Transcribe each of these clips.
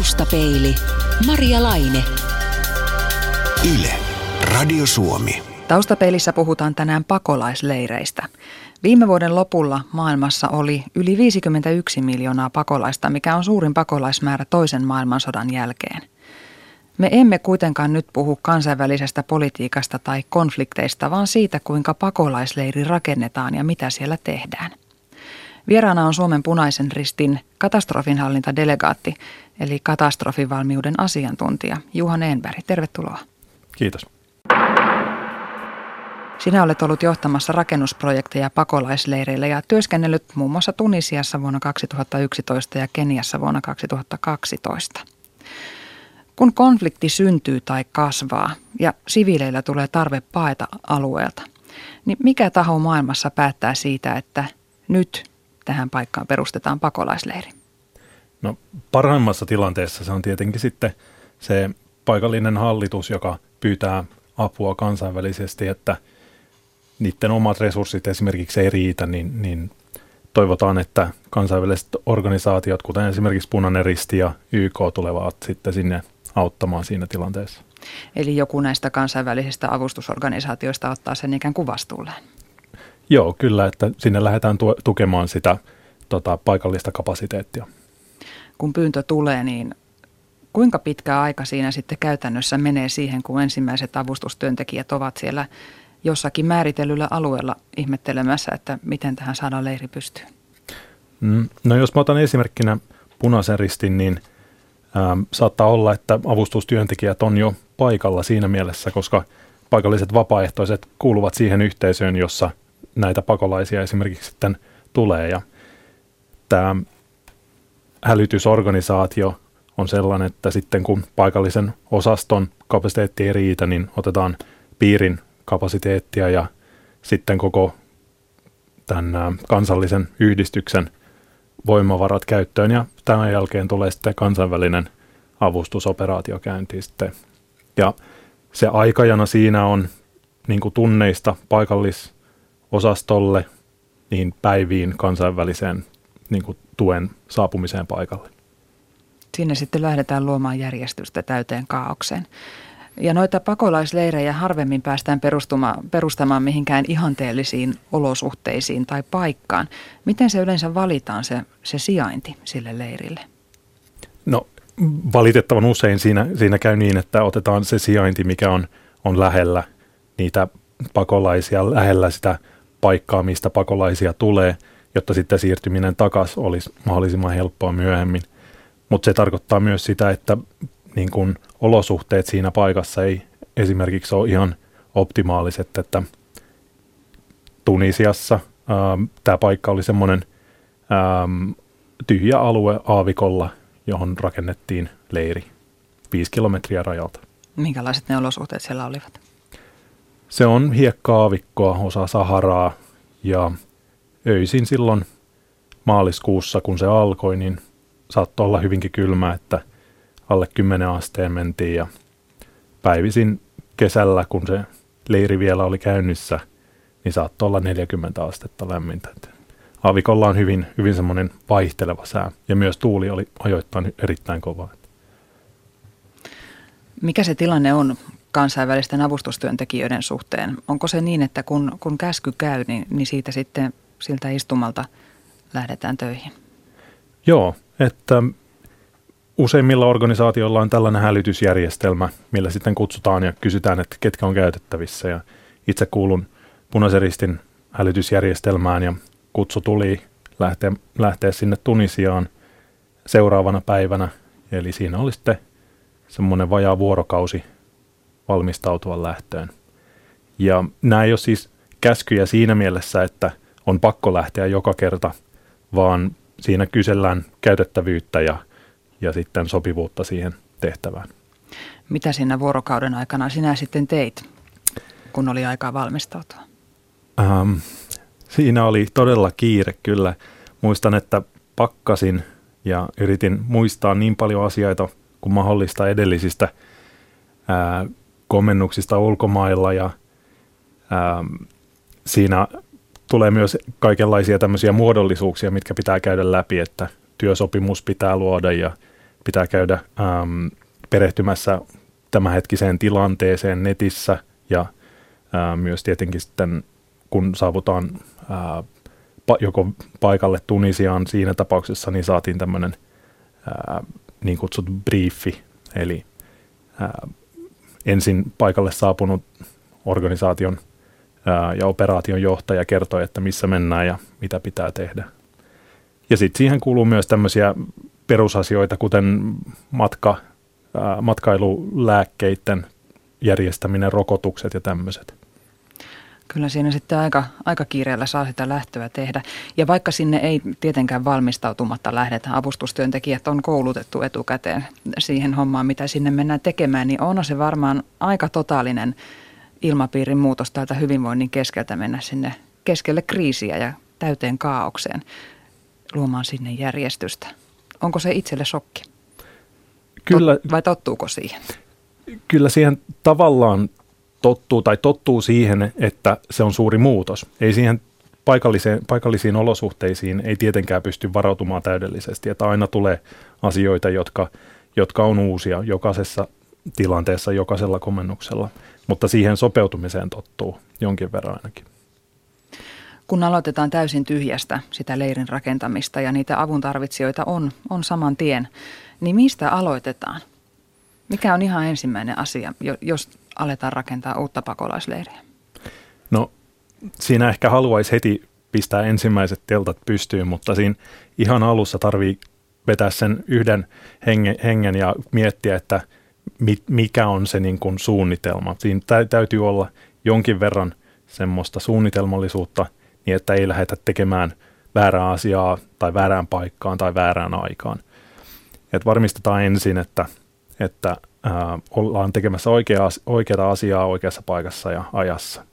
Taustapeili. Maria Laine. Yle. Radio Suomi. Taustapeilissä puhutaan tänään pakolaisleireistä. Viime vuoden lopulla maailmassa oli yli 51 miljoonaa pakolaista, mikä on suurin pakolaismäärä toisen maailmansodan jälkeen. Me emme kuitenkaan nyt puhu kansainvälisestä politiikasta tai konflikteista, vaan siitä, kuinka pakolaisleiri rakennetaan ja mitä siellä tehdään. Vieraana on Suomen punaisen ristin katastrofinhallintadelegaatti, eli katastrofivalmiuden asiantuntija Juha Enberg. Tervetuloa. Kiitos. Sinä olet ollut johtamassa rakennusprojekteja pakolaisleireillä ja työskennellyt muun muassa Tunisiassa vuonna 2011 ja Keniassa vuonna 2012. Kun konflikti syntyy tai kasvaa ja siviileillä tulee tarve paeta alueelta, niin mikä taho maailmassa päättää siitä, että nyt tähän paikkaan perustetaan pakolaisleiri? No parhaimmassa tilanteessa se on tietenkin sitten se paikallinen hallitus, joka pyytää apua kansainvälisesti, että niiden omat resurssit esimerkiksi ei riitä, niin, niin toivotaan, että kansainväliset organisaatiot, kuten esimerkiksi Punainen Risti ja YK, tulevat sitten sinne auttamaan siinä tilanteessa. Eli joku näistä kansainvälisistä avustusorganisaatioista ottaa sen ikään kuin vastuulleen? Joo, kyllä, että sinne lähdetään tu- tukemaan sitä tota, paikallista kapasiteettia. Kun pyyntö tulee, niin kuinka pitkä aika siinä sitten käytännössä menee siihen, kun ensimmäiset avustustyöntekijät ovat siellä jossakin määritellyllä alueella ihmettelemässä, että miten tähän saadaan leiri pystyyn? Mm, no jos mä otan esimerkkinä punaisen ristin, niin ähm, saattaa olla, että avustustyöntekijät on jo paikalla siinä mielessä, koska paikalliset vapaaehtoiset kuuluvat siihen yhteisöön, jossa näitä pakolaisia esimerkiksi sitten tulee. Ja tämä hälytysorganisaatio on sellainen, että sitten kun paikallisen osaston kapasiteetti ei riitä, niin otetaan piirin kapasiteettia ja sitten koko tämän kansallisen yhdistyksen voimavarat käyttöön ja tämän jälkeen tulee sitten kansainvälinen avustusoperaatio käyntiin sitten. Ja se aikajana siinä on niin tunneista paikallisosastolle niin päiviin kansainväliseen niin kuin tuen saapumiseen paikalle. Sinne sitten lähdetään luomaan järjestystä täyteen kaaukseen. Ja noita pakolaisleirejä harvemmin päästään perustamaan mihinkään ihanteellisiin olosuhteisiin tai paikkaan. Miten se yleensä valitaan se, se sijainti sille leirille? No valitettavan usein siinä, siinä käy niin, että otetaan se sijainti, mikä on, on lähellä niitä pakolaisia, lähellä sitä paikkaa, mistä pakolaisia tulee, jotta sitten siirtyminen takaisin olisi mahdollisimman helppoa myöhemmin. Mutta se tarkoittaa myös sitä, että niin kun olosuhteet siinä paikassa ei esimerkiksi ole ihan optimaaliset, että Tunisiassa tämä paikka oli semmoinen tyhjä alue aavikolla, johon rakennettiin leiri viisi kilometriä rajalta. Minkälaiset ne olosuhteet siellä olivat? Se on hiekka-aavikkoa, osa Saharaa ja öisin silloin maaliskuussa, kun se alkoi, niin saattoi olla hyvinkin kylmä, että alle 10 asteen mentiin ja päivisin kesällä, kun se leiri vielä oli käynnissä, niin saattoi olla 40 astetta lämmintä. Aavikolla on hyvin, hyvin semmoinen vaihteleva sää ja myös tuuli oli ajoittain erittäin kova. Mikä se tilanne on kansainvälisten avustustyöntekijöiden suhteen? Onko se niin, että kun, kun käsky käy, niin, niin siitä sitten siltä istumalta lähdetään töihin? Joo, että useimmilla organisaatioilla on tällainen hälytysjärjestelmä, millä sitten kutsutaan ja kysytään, että ketkä on käytettävissä. Ja itse kuulun punaisen ristin hälytysjärjestelmään ja kutsu tuli lähteä, lähteä sinne Tunisiaan seuraavana päivänä. Eli siinä oli sitten semmoinen vajaa vuorokausi valmistautua lähtöön. Ja nämä ei ole siis käskyjä siinä mielessä, että on pakko lähteä joka kerta, vaan siinä kysellään käytettävyyttä ja, ja sitten sopivuutta siihen tehtävään. Mitä siinä vuorokauden aikana sinä sitten teit, kun oli aikaa valmistautua? Ähm, siinä oli todella kiire kyllä. Muistan, että pakkasin ja yritin muistaa niin paljon asioita kuin mahdollista edellisistä ää, komennuksista ulkomailla ja ää, siinä tulee myös kaikenlaisia tämmöisiä muodollisuuksia, mitkä pitää käydä läpi, että työsopimus pitää luoda ja pitää käydä äm, perehtymässä tämänhetkiseen tilanteeseen netissä ja ää, myös tietenkin sitten, kun saavutaan ää, pa, joko paikalle Tunisiaan siinä tapauksessa, niin saatiin tämmöinen niin kutsuttu briefi, eli ää, ensin paikalle saapunut organisaation ja operaation johtaja kertoi, että missä mennään ja mitä pitää tehdä. Ja sitten siihen kuuluu myös tämmöisiä perusasioita, kuten matka, ää, matkailulääkkeiden järjestäminen, rokotukset ja tämmöiset. Kyllä siinä sitten aika, aika kiireellä saa sitä lähtöä tehdä. Ja vaikka sinne ei tietenkään valmistautumatta lähdetä, avustustyöntekijät on koulutettu etukäteen siihen hommaan, mitä sinne mennään tekemään, niin on se varmaan aika totaalinen ilmapiirin muutos täältä hyvinvoinnin keskeltä mennä sinne keskelle kriisiä ja täyteen kaaukseen luomaan sinne järjestystä. Onko se itselle shokki? Kyllä. Tot, vai tottuuko siihen? Kyllä siihen tavallaan tottuu tai tottuu siihen, että se on suuri muutos. Ei siihen paikalliseen, paikallisiin olosuhteisiin ei tietenkään pysty varautumaan täydellisesti, että aina tulee asioita, jotka, jotka on uusia jokaisessa tilanteessa, jokaisella komennuksella, mutta siihen sopeutumiseen tottuu jonkin verran ainakin. Kun aloitetaan täysin tyhjästä sitä leirin rakentamista ja niitä avuntarvitsijoita on, on saman tien, niin mistä aloitetaan? Mikä on ihan ensimmäinen asia, jos aletaan rakentaa uutta pakolaisleiriä? No siinä ehkä haluaisi heti pistää ensimmäiset teltat pystyyn, mutta siinä ihan alussa tarvii vetää sen yhden hengen, hengen ja miettiä, että mikä on se niin kuin suunnitelma. Siinä täytyy olla jonkin verran semmoista suunnitelmallisuutta, niin että ei lähdetä tekemään väärää asiaa tai väärään paikkaan tai väärään aikaan. Et varmistetaan ensin, että, että ää, ollaan tekemässä oikea, oikeaa asiaa oikeassa paikassa ja ajassa.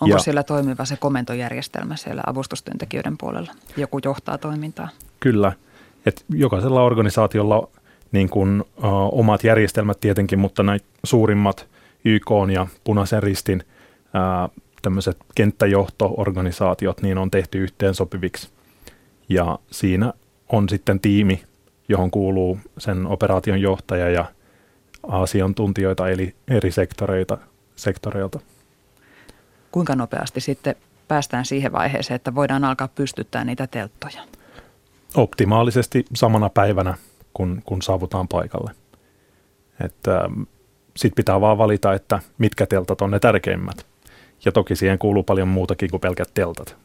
Onko ja, siellä toimiva se komentojärjestelmä siellä avustustyöntekijöiden puolella? Joku johtaa toimintaa? Kyllä. Et jokaisella organisaatiolla niin kuin, ä, omat järjestelmät tietenkin, mutta näitä suurimmat YK ja Punaisen ristin ä, tämmöiset kenttäjohto-organisaatiot niin on tehty yhteensopiviksi. Ja siinä on sitten tiimi, johon kuuluu sen operaation johtaja ja asiantuntijoita eli eri sektoreita, sektoreilta. Kuinka nopeasti sitten päästään siihen vaiheeseen, että voidaan alkaa pystyttää niitä telttoja? Optimaalisesti samana päivänä, kun, kun saavutaan paikalle. Ähm, Sitten pitää vaan valita, että mitkä teltat on ne tärkeimmät. Ja toki siihen kuuluu paljon muutakin kuin pelkät teltat.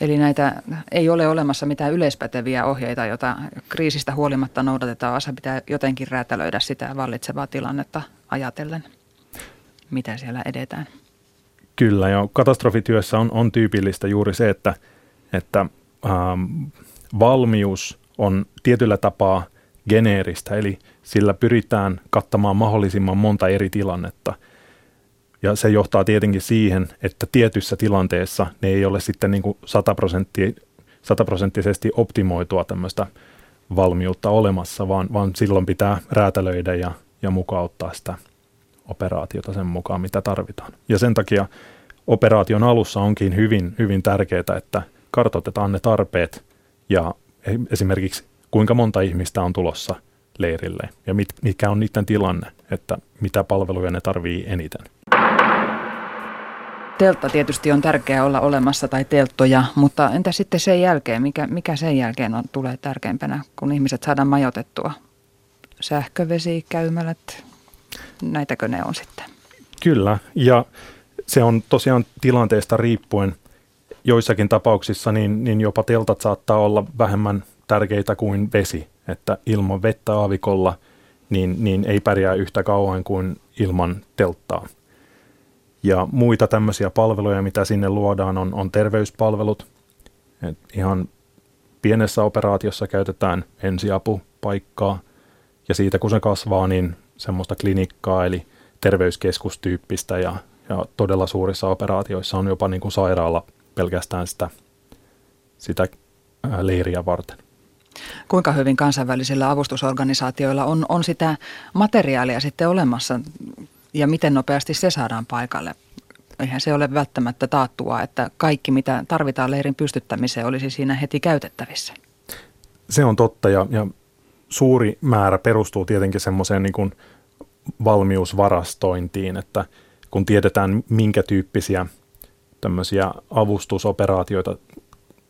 Eli näitä ei ole olemassa mitään yleispäteviä ohjeita, joita kriisistä huolimatta noudatetaan, vaan se pitää jotenkin räätälöidä sitä vallitsevaa tilannetta ajatellen, mitä siellä edetään. Kyllä, ja katastrofityössä on, on tyypillistä juuri se, että, että ähm, valmius on tietyllä tapaa geneeristä, eli sillä pyritään kattamaan mahdollisimman monta eri tilannetta – ja se johtaa tietenkin siihen, että tietyssä tilanteessa ne ei ole sitten niin kuin sataprosenttisesti optimoitua tämmöistä valmiutta olemassa, vaan, vaan silloin pitää räätälöidä ja, ja mukauttaa sitä operaatiota sen mukaan, mitä tarvitaan. Ja sen takia operaation alussa onkin hyvin, hyvin tärkeää, että kartoitetaan ne tarpeet ja esimerkiksi kuinka monta ihmistä on tulossa leirille ja mit, mikä on niiden tilanne, että mitä palveluja ne tarvii eniten. Teltta tietysti on tärkeää olla olemassa tai telttoja, mutta entä sitten sen jälkeen, mikä, mikä sen jälkeen on, tulee tärkeimpänä, kun ihmiset saadaan majoitettua? Sähkövesi, käymälät, näitäkö ne on sitten? Kyllä, ja se on tosiaan tilanteesta riippuen. Joissakin tapauksissa niin, niin jopa teltat saattaa olla vähemmän tärkeitä kuin vesi, että ilman vettä aavikolla niin, niin ei pärjää yhtä kauan kuin ilman telttaa. Ja muita tämmöisiä palveluja, mitä sinne luodaan, on, on terveyspalvelut. Et ihan pienessä operaatiossa käytetään ensiapupaikkaa ja siitä kun se kasvaa, niin semmoista klinikkaa eli terveyskeskustyyppistä ja, ja todella suurissa operaatioissa on jopa niin kuin sairaala pelkästään sitä, sitä leiriä varten. Kuinka hyvin kansainvälisillä avustusorganisaatioilla on, on sitä materiaalia sitten olemassa ja miten nopeasti se saadaan paikalle. Eihän se ole välttämättä taattua, että kaikki mitä tarvitaan leirin pystyttämiseen olisi siinä heti käytettävissä. Se on totta ja, ja suuri määrä perustuu tietenkin semmoiseen niin kuin valmiusvarastointiin, että kun tiedetään minkä tyyppisiä tämmöisiä avustusoperaatioita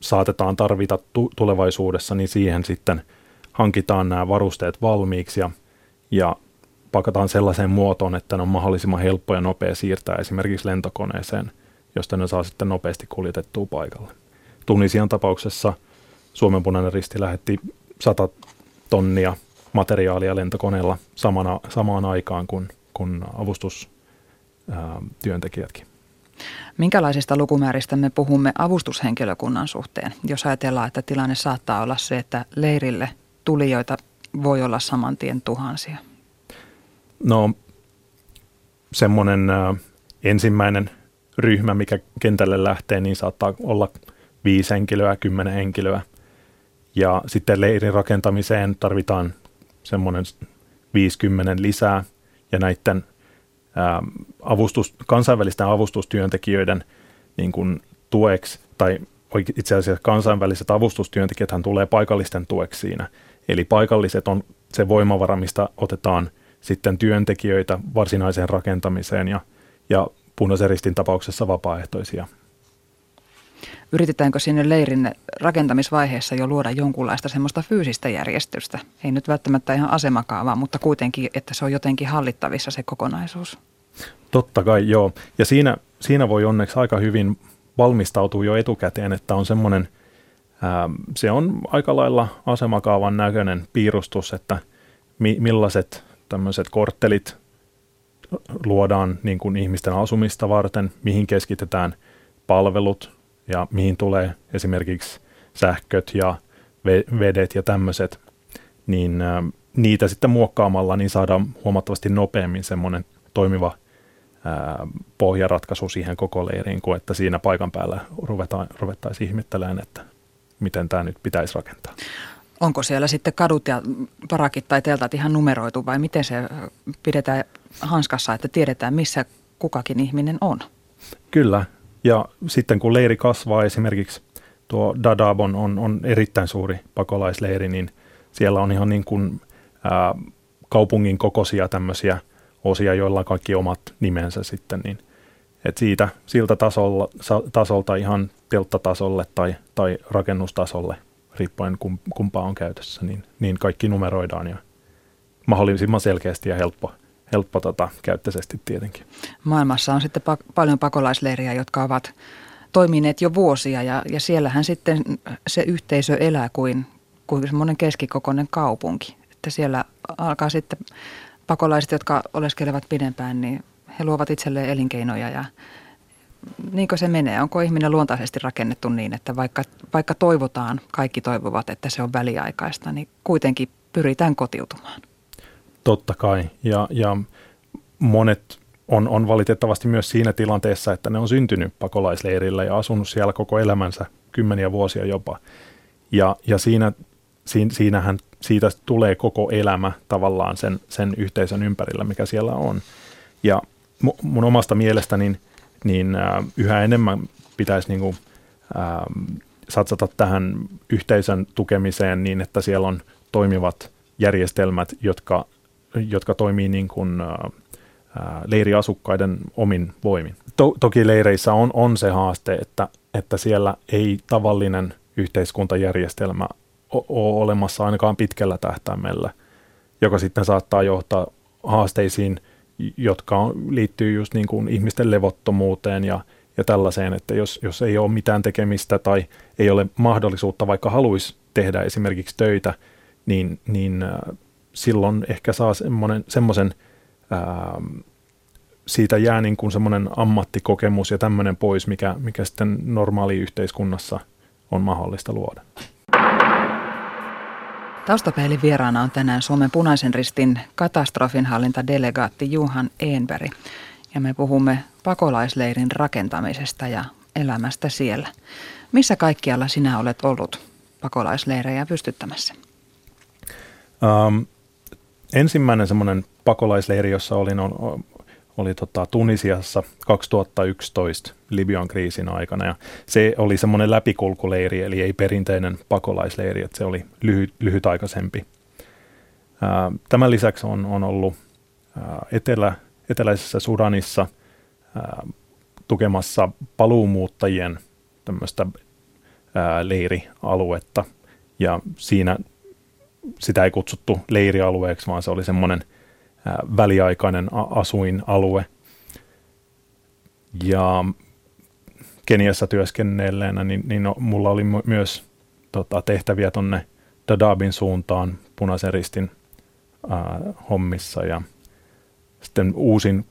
saatetaan tarvita tu- tulevaisuudessa, niin siihen sitten hankitaan nämä varusteet valmiiksi ja, ja pakataan sellaiseen muotoon, että ne on mahdollisimman helppo ja nopea siirtää esimerkiksi lentokoneeseen, josta ne saa sitten nopeasti kuljetettua paikalle. Tunisian tapauksessa Suomen punainen risti lähetti 100 tonnia materiaalia lentokoneella samana, samaan aikaan kuin, kuin avustustyöntekijätkin. Minkälaisista lukumääristä me puhumme avustushenkilökunnan suhteen, jos ajatellaan, että tilanne saattaa olla se, että leirille tulijoita voi olla saman tien tuhansia? No semmoinen ensimmäinen ryhmä, mikä kentälle lähtee, niin saattaa olla viisi henkilöä, kymmenen henkilöä. Ja sitten leirin rakentamiseen tarvitaan semmoinen 50 lisää ja näiden avustus, kansainvälisten avustustyöntekijöiden niin kuin tueksi, tai itse asiassa kansainväliset avustustyöntekijät tulee paikallisten tueksi siinä. Eli paikalliset on se voimavara, mistä otetaan sitten työntekijöitä varsinaiseen rakentamiseen ja, ja punaisen ristin tapauksessa vapaaehtoisia. Yritetäänkö sinne leirin rakentamisvaiheessa jo luoda jonkunlaista semmoista fyysistä järjestystä? Ei nyt välttämättä ihan asemakaavaa, mutta kuitenkin, että se on jotenkin hallittavissa se kokonaisuus. Totta kai, joo. Ja siinä, siinä voi onneksi aika hyvin valmistautua jo etukäteen, että on semmoinen, ää, se on aika lailla asemakaavan näköinen piirustus, että mi, millaiset tämmöiset korttelit luodaan niin kuin ihmisten asumista varten, mihin keskitetään palvelut ja mihin tulee esimerkiksi sähköt ja vedet ja tämmöiset, niin ää, niitä sitten muokkaamalla niin saadaan huomattavasti nopeammin semmoinen toimiva pohjaratkaisu siihen koko leiriin, kuin että siinä paikan päällä ruvetaan, ruvettaisiin ihmettelemään, että miten tämä nyt pitäisi rakentaa. Onko siellä sitten kadut ja parakit tai teltat ihan numeroitu vai miten se pidetään hanskassa, että tiedetään missä kukakin ihminen on? Kyllä, ja sitten kun leiri kasvaa, esimerkiksi tuo Dadabon on, on erittäin suuri pakolaisleiri, niin siellä on ihan niin kuin ää, kaupungin kokoisia tämmöisiä – osia, joilla on kaikki omat nimensä sitten, niin et siitä siltä tasolla, tasolta ihan telttatasolle tai, tai rakennustasolle, riippuen kumpaa on käytössä, niin, niin kaikki numeroidaan ja mahdollisimman selkeästi ja helppo, helppo tota, käyttöisesti tietenkin. Maailmassa on sitten pa- paljon pakolaisleiriä, jotka ovat toimineet jo vuosia ja, ja siellähän sitten se yhteisö elää kuin, kuin semmoinen keskikokoinen kaupunki. Että siellä alkaa sitten pakolaiset, jotka oleskelevat pidempään, niin he luovat itselleen elinkeinoja ja niinkö se menee? Onko ihminen luontaisesti rakennettu niin, että vaikka, vaikka toivotaan, kaikki toivovat, että se on väliaikaista, niin kuitenkin pyritään kotiutumaan? Totta kai. Ja, ja monet on, on valitettavasti myös siinä tilanteessa, että ne on syntynyt pakolaisleirillä ja asunut siellä koko elämänsä, kymmeniä vuosia jopa. Ja, ja siinä, siinä, siinähän siitä tulee koko elämä tavallaan sen, sen yhteisön ympärillä, mikä siellä on. Ja mun omasta mielestäni niin, niin yhä enemmän pitäisi niin kuin, äh, satsata tähän yhteisön tukemiseen niin, että siellä on toimivat järjestelmät, jotka, jotka toimii niin kuin, äh leiriasukkaiden omin voimin. To, toki leireissä on, on se haaste, että, että siellä ei tavallinen yhteiskuntajärjestelmä ole olemassa ainakaan pitkällä tähtäimellä, joka sitten saattaa johtaa haasteisiin, jotka liittyy just niin kuin ihmisten levottomuuteen ja, ja tällaiseen, että jos, jos ei ole mitään tekemistä tai ei ole mahdollisuutta, vaikka haluaisi tehdä esimerkiksi töitä, niin, niin äh, silloin ehkä saa semmoisen, äh, siitä jää niin kuin semmoinen ammattikokemus ja tämmöinen pois, mikä, mikä sitten normaali yhteiskunnassa on mahdollista luoda. Taustapeilin vieraana on tänään Suomen punaisen ristin katastrofinhallinta-delegaatti Juhan Eenberg. Ja me puhumme pakolaisleirin rakentamisesta ja elämästä siellä. Missä kaikkialla sinä olet ollut pakolaisleirejä pystyttämässä? Um, ensimmäinen semmoinen pakolaisleiri, jossa olin, on, oli tota Tunisiassa 2011 Libyan kriisin aikana. Ja se oli semmoinen läpikulkuleiri, eli ei perinteinen pakolaisleiri, että se oli lyhyt, lyhytaikaisempi. Tämän lisäksi on, on ollut etelä, eteläisessä Sudanissa tukemassa paluumuuttajien tämmöistä leirialuetta. Ja siinä sitä ei kutsuttu leirialueeksi, vaan se oli semmoinen väliaikainen asuinalue. Ja Keniassa työskennelleenä, niin, niin no, mulla oli myös tota, tehtäviä tuonne Dadabin suuntaan punaisen ristin ää, hommissa. Ja sitten uusin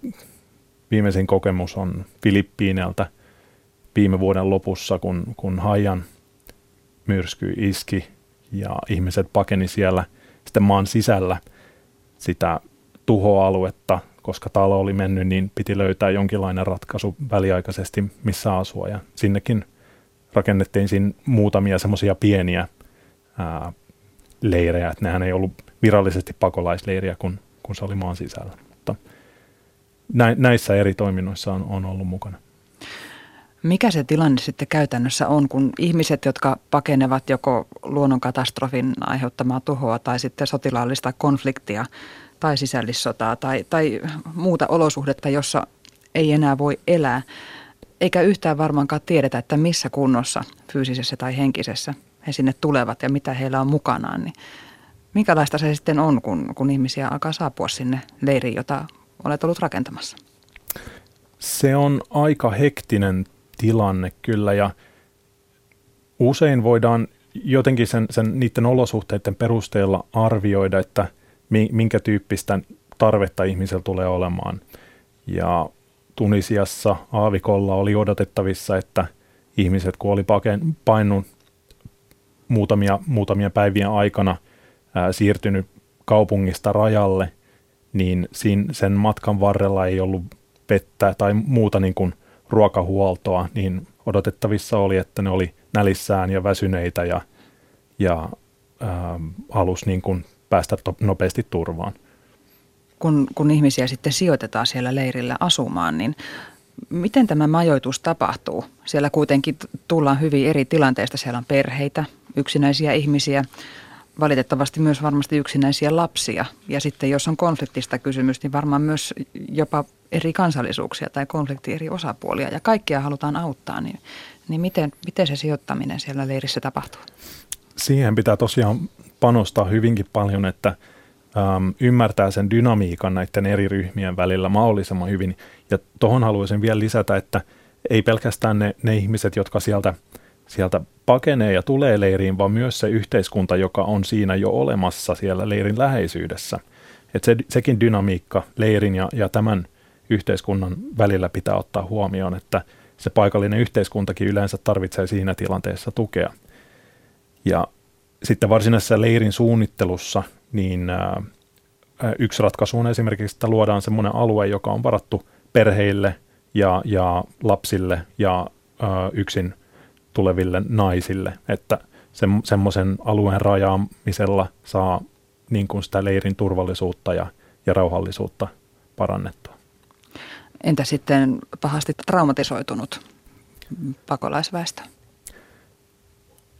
viimeisin kokemus on Filippiineltä viime vuoden lopussa, kun, kun Haijan myrsky iski ja ihmiset pakeni siellä sitten maan sisällä sitä tuhoaluetta, koska talo oli mennyt, niin piti löytää jonkinlainen ratkaisu väliaikaisesti, missä asua. Ja sinnekin rakennettiin siinä muutamia semmoisia pieniä ää, leirejä, että nehän ei ollut virallisesti pakolaisleiriä, kun, kun se oli maan sisällä. Mutta näissä eri toiminnoissa on, on ollut mukana. Mikä se tilanne sitten käytännössä on, kun ihmiset, jotka pakenevat joko luonnonkatastrofin aiheuttamaa tuhoa tai sitten sotilaallista konfliktia tai sisällissotaa tai, tai muuta olosuhdetta, jossa ei enää voi elää, eikä yhtään varmaankaan tiedetä, että missä kunnossa fyysisessä tai henkisessä he sinne tulevat ja mitä heillä on mukanaan, niin minkälaista se sitten on, kun, kun ihmisiä alkaa saapua sinne leiriin, jota olet ollut rakentamassa? Se on aika hektinen tilanne kyllä ja usein voidaan jotenkin sen, sen niiden olosuhteiden perusteella arvioida, että minkä tyyppistä tarvetta ihmisellä tulee olemaan. Ja Tunisiassa aavikolla oli odotettavissa, että ihmiset kun oli painut muutamia, muutamia päivien aikana ää, siirtynyt kaupungista rajalle, niin siinä, sen matkan varrella ei ollut vettä tai muuta niin kuin ruokahuoltoa, niin odotettavissa oli, että ne oli nälissään ja väsyneitä ja, ja ää, halusi niin kuin päästä to, nopeasti turvaan. Kun, kun ihmisiä sitten sijoitetaan siellä leirillä asumaan, niin miten tämä majoitus tapahtuu? Siellä kuitenkin tullaan hyvin eri tilanteista. Siellä on perheitä, yksinäisiä ihmisiä, valitettavasti myös varmasti yksinäisiä lapsia. Ja sitten jos on konfliktista kysymys, niin varmaan myös jopa eri kansallisuuksia tai konflikti eri osapuolia. Ja kaikkia halutaan auttaa, niin, niin miten, miten se sijoittaminen siellä leirissä tapahtuu? Siihen pitää tosiaan panostaa hyvinkin paljon, että äm, ymmärtää sen dynamiikan näiden eri ryhmien välillä mahdollisimman hyvin. Ja tuohon haluaisin vielä lisätä, että ei pelkästään ne, ne ihmiset, jotka sieltä, sieltä pakenee ja tulee leiriin, vaan myös se yhteiskunta, joka on siinä jo olemassa siellä leirin läheisyydessä. Et se, sekin dynamiikka leirin ja, ja tämän yhteiskunnan välillä pitää ottaa huomioon, että se paikallinen yhteiskuntakin yleensä tarvitsee siinä tilanteessa tukea. Ja sitten varsinaisessa leirin suunnittelussa, niin yksi ratkaisu on esimerkiksi, että luodaan semmoinen alue, joka on varattu perheille ja, ja lapsille ja ö, yksin tuleville naisille, että se, semmoisen alueen rajaamisella saa niin kuin sitä leirin turvallisuutta ja, ja rauhallisuutta parannettua. Entä sitten pahasti traumatisoitunut pakolaisväestö?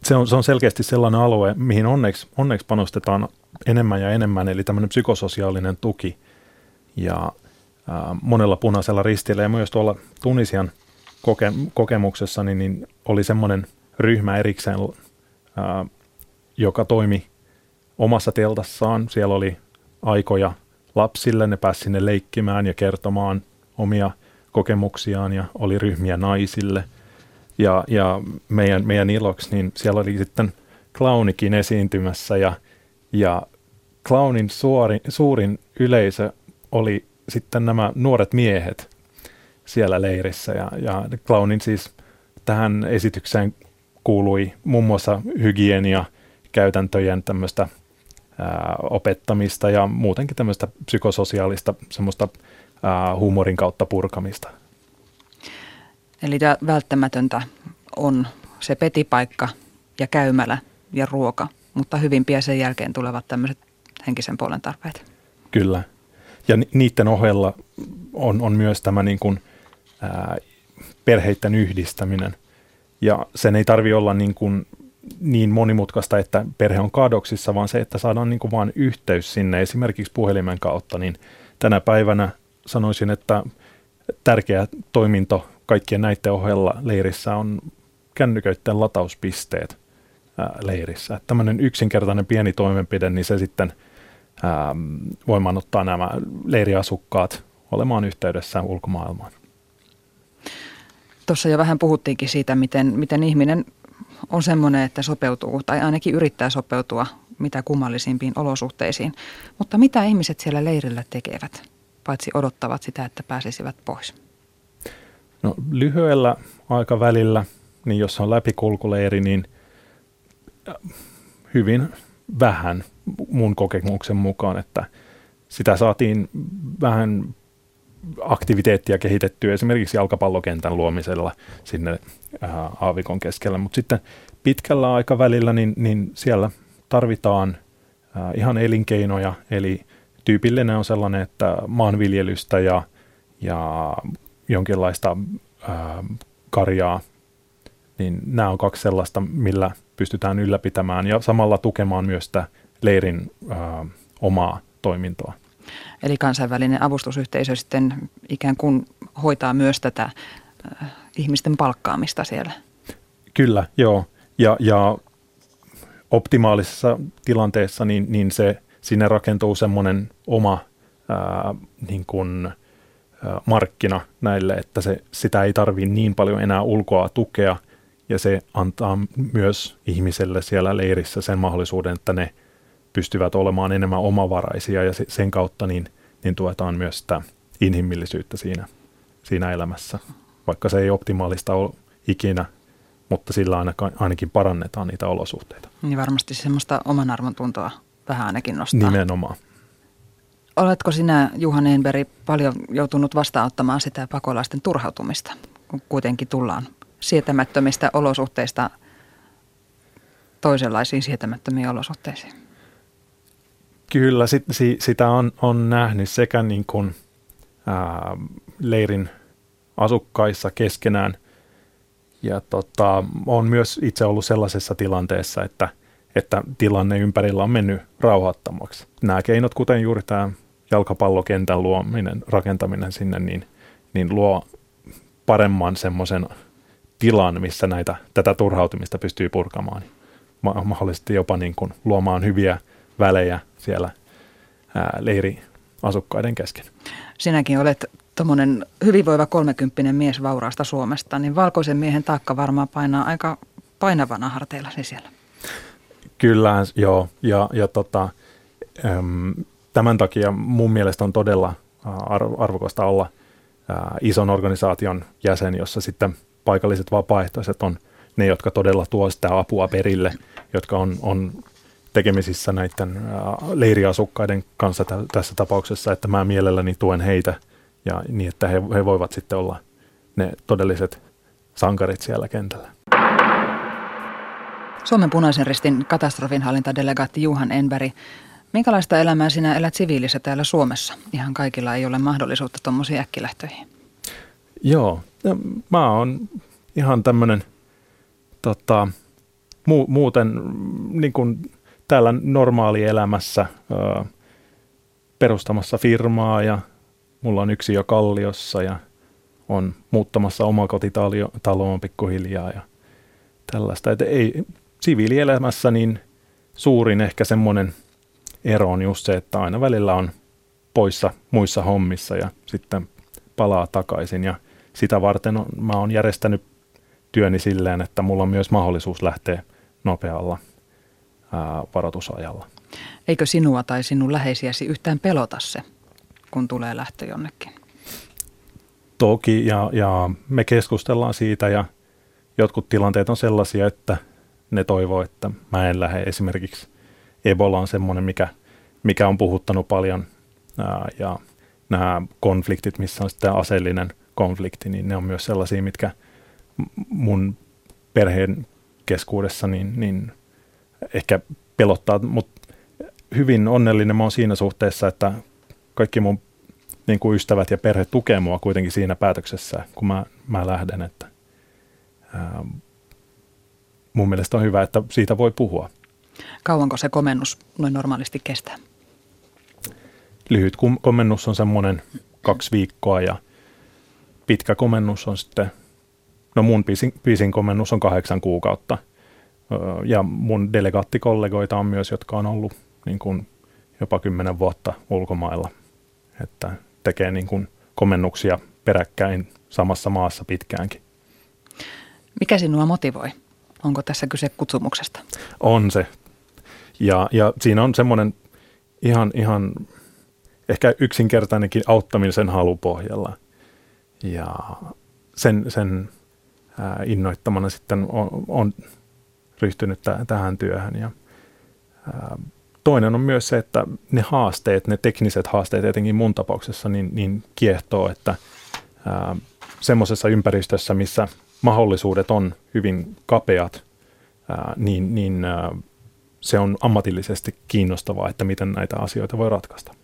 Se on, se on selkeästi sellainen alue, mihin onneksi, onneksi panostetaan enemmän ja enemmän, eli tämmöinen psykososiaalinen tuki. Ja ää, monella punaisella ristillä ja myös tuolla Tunisian koke, kokemuksessa niin, niin oli semmoinen ryhmä erikseen, ää, joka toimi omassa teltassaan. Siellä oli aikoja lapsille, ne pääsi sinne leikkimään ja kertomaan omia kokemuksiaan ja oli ryhmiä naisille. Ja, ja meidän, meidän iloksi, niin siellä oli sitten clownikin esiintymässä ja, ja clownin suori, suurin yleisö oli sitten nämä nuoret miehet siellä leirissä ja, ja clownin siis tähän esitykseen kuului muun muassa hygienia, käytäntöjen tämmöistä ää, opettamista ja muutenkin tämmöistä psykososiaalista semmoista ää, huumorin kautta purkamista. Eli välttämätöntä on se petipaikka ja käymälä ja ruoka, mutta hyvin pian sen jälkeen tulevat tämmöiset henkisen puolen tarpeet. Kyllä. Ja niiden ohella on, on myös tämä niin kuin, ää, perheiden yhdistäminen. Ja sen ei tarvi olla niin kuin niin monimutkaista, että perhe on kadoksissa, vaan se, että saadaan niin kuin vaan yhteys sinne esimerkiksi puhelimen kautta, niin tänä päivänä sanoisin, että tärkeä toiminto kaikkien näiden ohella leirissä on kännyköiden latauspisteet ää, leirissä. Että tämmöinen yksinkertainen pieni toimenpide, niin se sitten ää, voimaanottaa nämä leiriasukkaat olemaan yhteydessä ulkomaailmaan. Tuossa jo vähän puhuttiinkin siitä, miten, miten ihminen on semmoinen, että sopeutuu tai ainakin yrittää sopeutua mitä kummallisimpiin olosuhteisiin. Mutta mitä ihmiset siellä leirillä tekevät, paitsi odottavat sitä, että pääsisivät pois? No lyhyellä aikavälillä, niin jos on läpikulkuleiri, niin äh, hyvin vähän mun kokemuksen mukaan, että sitä saatiin vähän aktiviteettia kehitettyä esimerkiksi jalkapallokentän luomisella sinne ää, aavikon keskellä, mutta sitten pitkällä aikavälillä niin, niin siellä tarvitaan ää, ihan elinkeinoja, eli tyypillinen on sellainen, että maanviljelystä ja, ja jonkinlaista ää, karjaa, niin nämä on kaksi sellaista, millä pystytään ylläpitämään ja samalla tukemaan myös sitä leirin ää, omaa toimintoa. Eli kansainvälinen avustusyhteisö sitten ikään kuin hoitaa myös tätä äh, ihmisten palkkaamista siellä. Kyllä, joo. Ja, ja optimaalisessa tilanteessa niin, niin se, sinne rakentuu semmoinen oma ää, niin kuin, markkina näille, että se, sitä ei tarvitse niin paljon enää ulkoa tukea ja se antaa myös ihmiselle siellä leirissä sen mahdollisuuden, että ne pystyvät olemaan enemmän omavaraisia ja sen kautta niin, niin tuetaan myös sitä inhimillisyyttä siinä, siinä elämässä. Vaikka se ei optimaalista ole ikinä, mutta sillä ainakin, ainakin parannetaan niitä olosuhteita. Niin varmasti semmoista oman arvon tuntoa vähän ainakin nostaa. Nimenomaan. Oletko sinä, Juhan Enberg, paljon joutunut vastaanottamaan sitä pakolaisten turhautumista, kun kuitenkin tullaan sietämättömistä olosuhteista toisenlaisiin sietämättömiin olosuhteisiin? Kyllä, sit, si, sitä on, on nähnyt sekä niin kuin, ää, leirin asukkaissa keskenään. Ja tota, on myös itse ollut sellaisessa tilanteessa, että, että tilanne ympärillä on mennyt rauhattomaksi. Nämä keinot, kuten juuri tämä jalkapallokentän luominen, rakentaminen sinne, niin, niin luo paremman semmoisen tilan, missä näitä, tätä turhautumista pystyy purkamaan. Mahdollisesti jopa niin kuin luomaan hyviä välejä siellä ää, leiriasukkaiden kesken. Sinäkin olet tuommoinen hyvinvoiva kolmekymppinen mies vauraasta Suomesta, niin valkoisen miehen taakka varmaan painaa aika painavana harteillasi siellä. Kyllä, joo. Ja, ja tota, äm, tämän takia mun mielestä on todella arvokasta olla ison organisaation jäsen, jossa sitten paikalliset vapaaehtoiset on ne, jotka todella tuo sitä apua perille, jotka on, on tekemisissä näiden leiriasukkaiden kanssa tässä tapauksessa, että mä mielelläni tuen heitä ja niin, että he, he voivat sitten olla ne todelliset sankarit siellä kentällä. Suomen punaisen ristin katastrofinhallintadelegaatti Juhan Enberg. Minkälaista elämää sinä elät siviilissä täällä Suomessa? Ihan kaikilla ei ole mahdollisuutta tuommoisiin äkkilähtöihin. Joo, mä oon ihan tämmöinen tota, mu- muuten niin kuin täällä normaalielämässä ö, perustamassa firmaa ja mulla on yksi jo Kalliossa ja on muuttamassa omakotitaloon pikkuhiljaa ja tällaista. Että ei, siviilielämässä niin suurin ehkä semmoinen ero on just se, että aina välillä on poissa muissa hommissa ja sitten palaa takaisin ja sitä varten on, mä oon järjestänyt työni silleen, että mulla on myös mahdollisuus lähteä nopealla ää, varoitusajalla. Eikö sinua tai sinun läheisiäsi yhtään pelota se, kun tulee lähtö jonnekin? Toki, ja, ja me keskustellaan siitä, ja jotkut tilanteet on sellaisia, että ne toivoo, että mä en lähde. Esimerkiksi Ebola on semmoinen, mikä, mikä on puhuttanut paljon, ää, ja nämä konfliktit, missä on sitten aseellinen konflikti, niin ne on myös sellaisia, mitkä mun perheen keskuudessa niin, niin ehkä pelottaa, mutta hyvin onnellinen mä oon siinä suhteessa, että kaikki mun niin kuin ystävät ja perhe tukee mua kuitenkin siinä päätöksessä, kun mä, mä lähden. Että, ää, mun mielestä on hyvä, että siitä voi puhua. Kauanko se komennus noin normaalisti kestää? Lyhyt komennus on semmoinen kaksi viikkoa ja pitkä komennus on sitten, no mun pisin, pisin komennus on kahdeksan kuukautta. Ja mun delegaattikollegoita on myös, jotka on ollut niin kuin jopa kymmenen vuotta ulkomailla, että tekee niin kuin komennuksia peräkkäin samassa maassa pitkäänkin. Mikä sinua motivoi? Onko tässä kyse kutsumuksesta? On se. Ja, ja siinä on semmoinen ihan, ihan ehkä yksinkertainenkin auttamisen halupohjalla. Ja sen, sen ää, innoittamana sitten on, on ryhtynyt t- tähän työhön. Ja, ää, toinen on myös se, että ne haasteet, ne tekniset haasteet etenkin mun tapauksessa, niin, niin kiehtoo, että semmoisessa ympäristössä, missä mahdollisuudet on hyvin kapeat, ää, niin, niin ää, se on ammatillisesti kiinnostavaa, että miten näitä asioita voi ratkaista.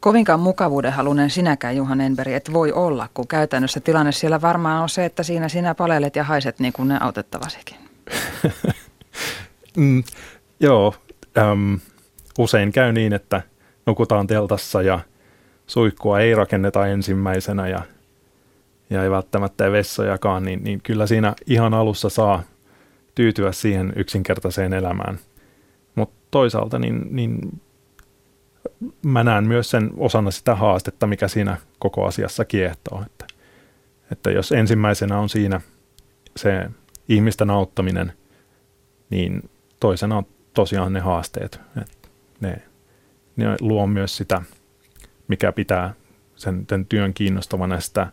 Kovinkaan mukavuudenhalunen sinäkään, Juhan Enberg, et voi olla, kun käytännössä tilanne siellä varmaan on se, että siinä sinä palelet ja haiset niin kuin ne autettavasikin. mm, joo, äm, usein käy niin, että nukutaan teltassa ja suikkua ei rakenneta ensimmäisenä ja, ja ei välttämättä vessojakaan, niin, niin kyllä siinä ihan alussa saa tyytyä siihen yksinkertaiseen elämään. Mutta toisaalta niin, niin mä näen myös sen osana sitä haastetta, mikä siinä koko asiassa kiehtoo. Että, että jos ensimmäisenä on siinä se ihmisten auttaminen, niin toisena on tosiaan ne haasteet. Että ne, ne luo myös sitä, mikä pitää sen, sen työn kiinnostavana. Sitä,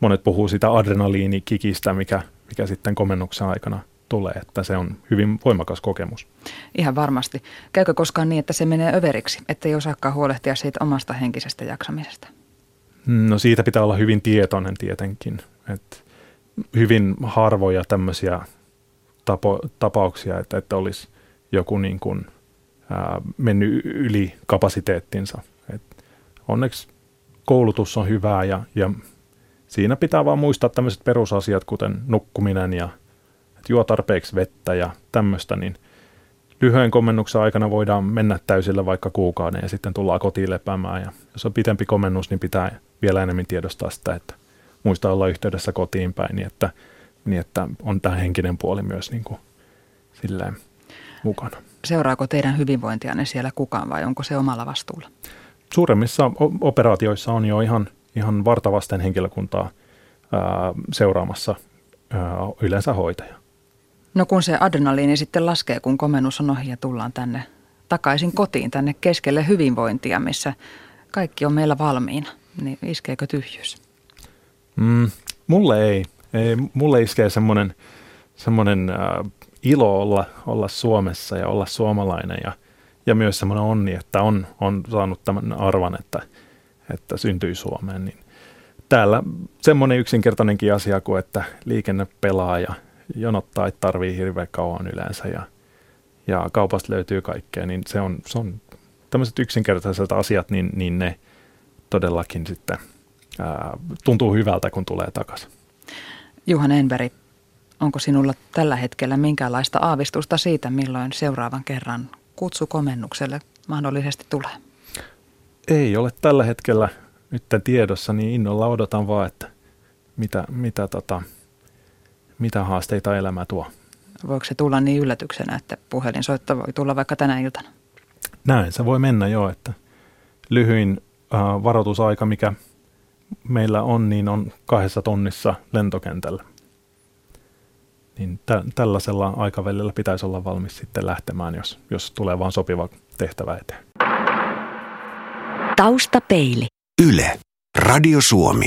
monet puhuu sitä adrenaliinikikistä, mikä, mikä sitten komennuksen aikana tulee, että se on hyvin voimakas kokemus. Ihan varmasti. Käykö koskaan niin, että se menee överiksi, ettei osaakaan huolehtia siitä omasta henkisestä jaksamisesta? No siitä pitää olla hyvin tietoinen tietenkin. Et hyvin harvoja tämmöisiä tapo, tapauksia, että, että olisi joku niin kuin, ää, mennyt yli kapasiteettinsa. Et onneksi koulutus on hyvää ja, ja siinä pitää vaan muistaa tämmöiset perusasiat, kuten nukkuminen ja juo tarpeeksi vettä ja tämmöistä, niin lyhyen komennuksen aikana voidaan mennä täysillä vaikka kuukauden ja sitten tullaan kotiin lepäämään. Ja jos on pitempi komennus, niin pitää vielä enemmän tiedostaa sitä, että muistaa olla yhteydessä kotiin päin, niin että, niin että on tämä henkinen puoli myös niin kuin silleen mukana. Seuraako teidän hyvinvointianne siellä kukaan vai onko se omalla vastuulla? Suuremmissa operaatioissa on jo ihan, ihan vartavasten henkilökuntaa ää, seuraamassa ää, yleensä hoitaja. No kun se adrenaliini sitten laskee, kun komennus on ohi ja tullaan tänne takaisin kotiin, tänne keskelle hyvinvointia, missä kaikki on meillä valmiina, niin iskeekö tyhjyys? Mm, mulle ei. ei. Mulle iskee semmoinen, semmoinen äh, ilo olla, olla Suomessa ja olla suomalainen ja, ja myös semmoinen onni, että on, on saanut tämän arvan, että, että syntyi Suomeen. Niin täällä semmoinen yksinkertainenkin asia kuin, että liikenne pelaa ja jonottaa ei tarvii hirveän kauan yleensä ja, ja kaupasta löytyy kaikkea, niin se on, se on tämmöiset yksinkertaiset asiat, niin, niin ne todellakin sitten ää, tuntuu hyvältä, kun tulee takaisin. Juhan Enberg, onko sinulla tällä hetkellä minkäänlaista aavistusta siitä, milloin seuraavan kerran kutsukomennukselle mahdollisesti tulee? Ei ole tällä hetkellä nyt tiedossa, niin innolla odotan vaan, että mitä, mitä, tota, mitä haasteita elämä tuo. Voiko se tulla niin yllätyksenä, että puhelinsoitto voi tulla vaikka tänä iltana? Näin se voi mennä jo, että lyhyin äh, varoitusaika, mikä meillä on, niin on kahdessa tonnissa lentokentällä. Niin tä- tällaisella aikavälillä pitäisi olla valmis sitten lähtemään, jos, jos tulee vaan sopiva tehtävä eteen. Taustapeili. Yle. Radio Suomi.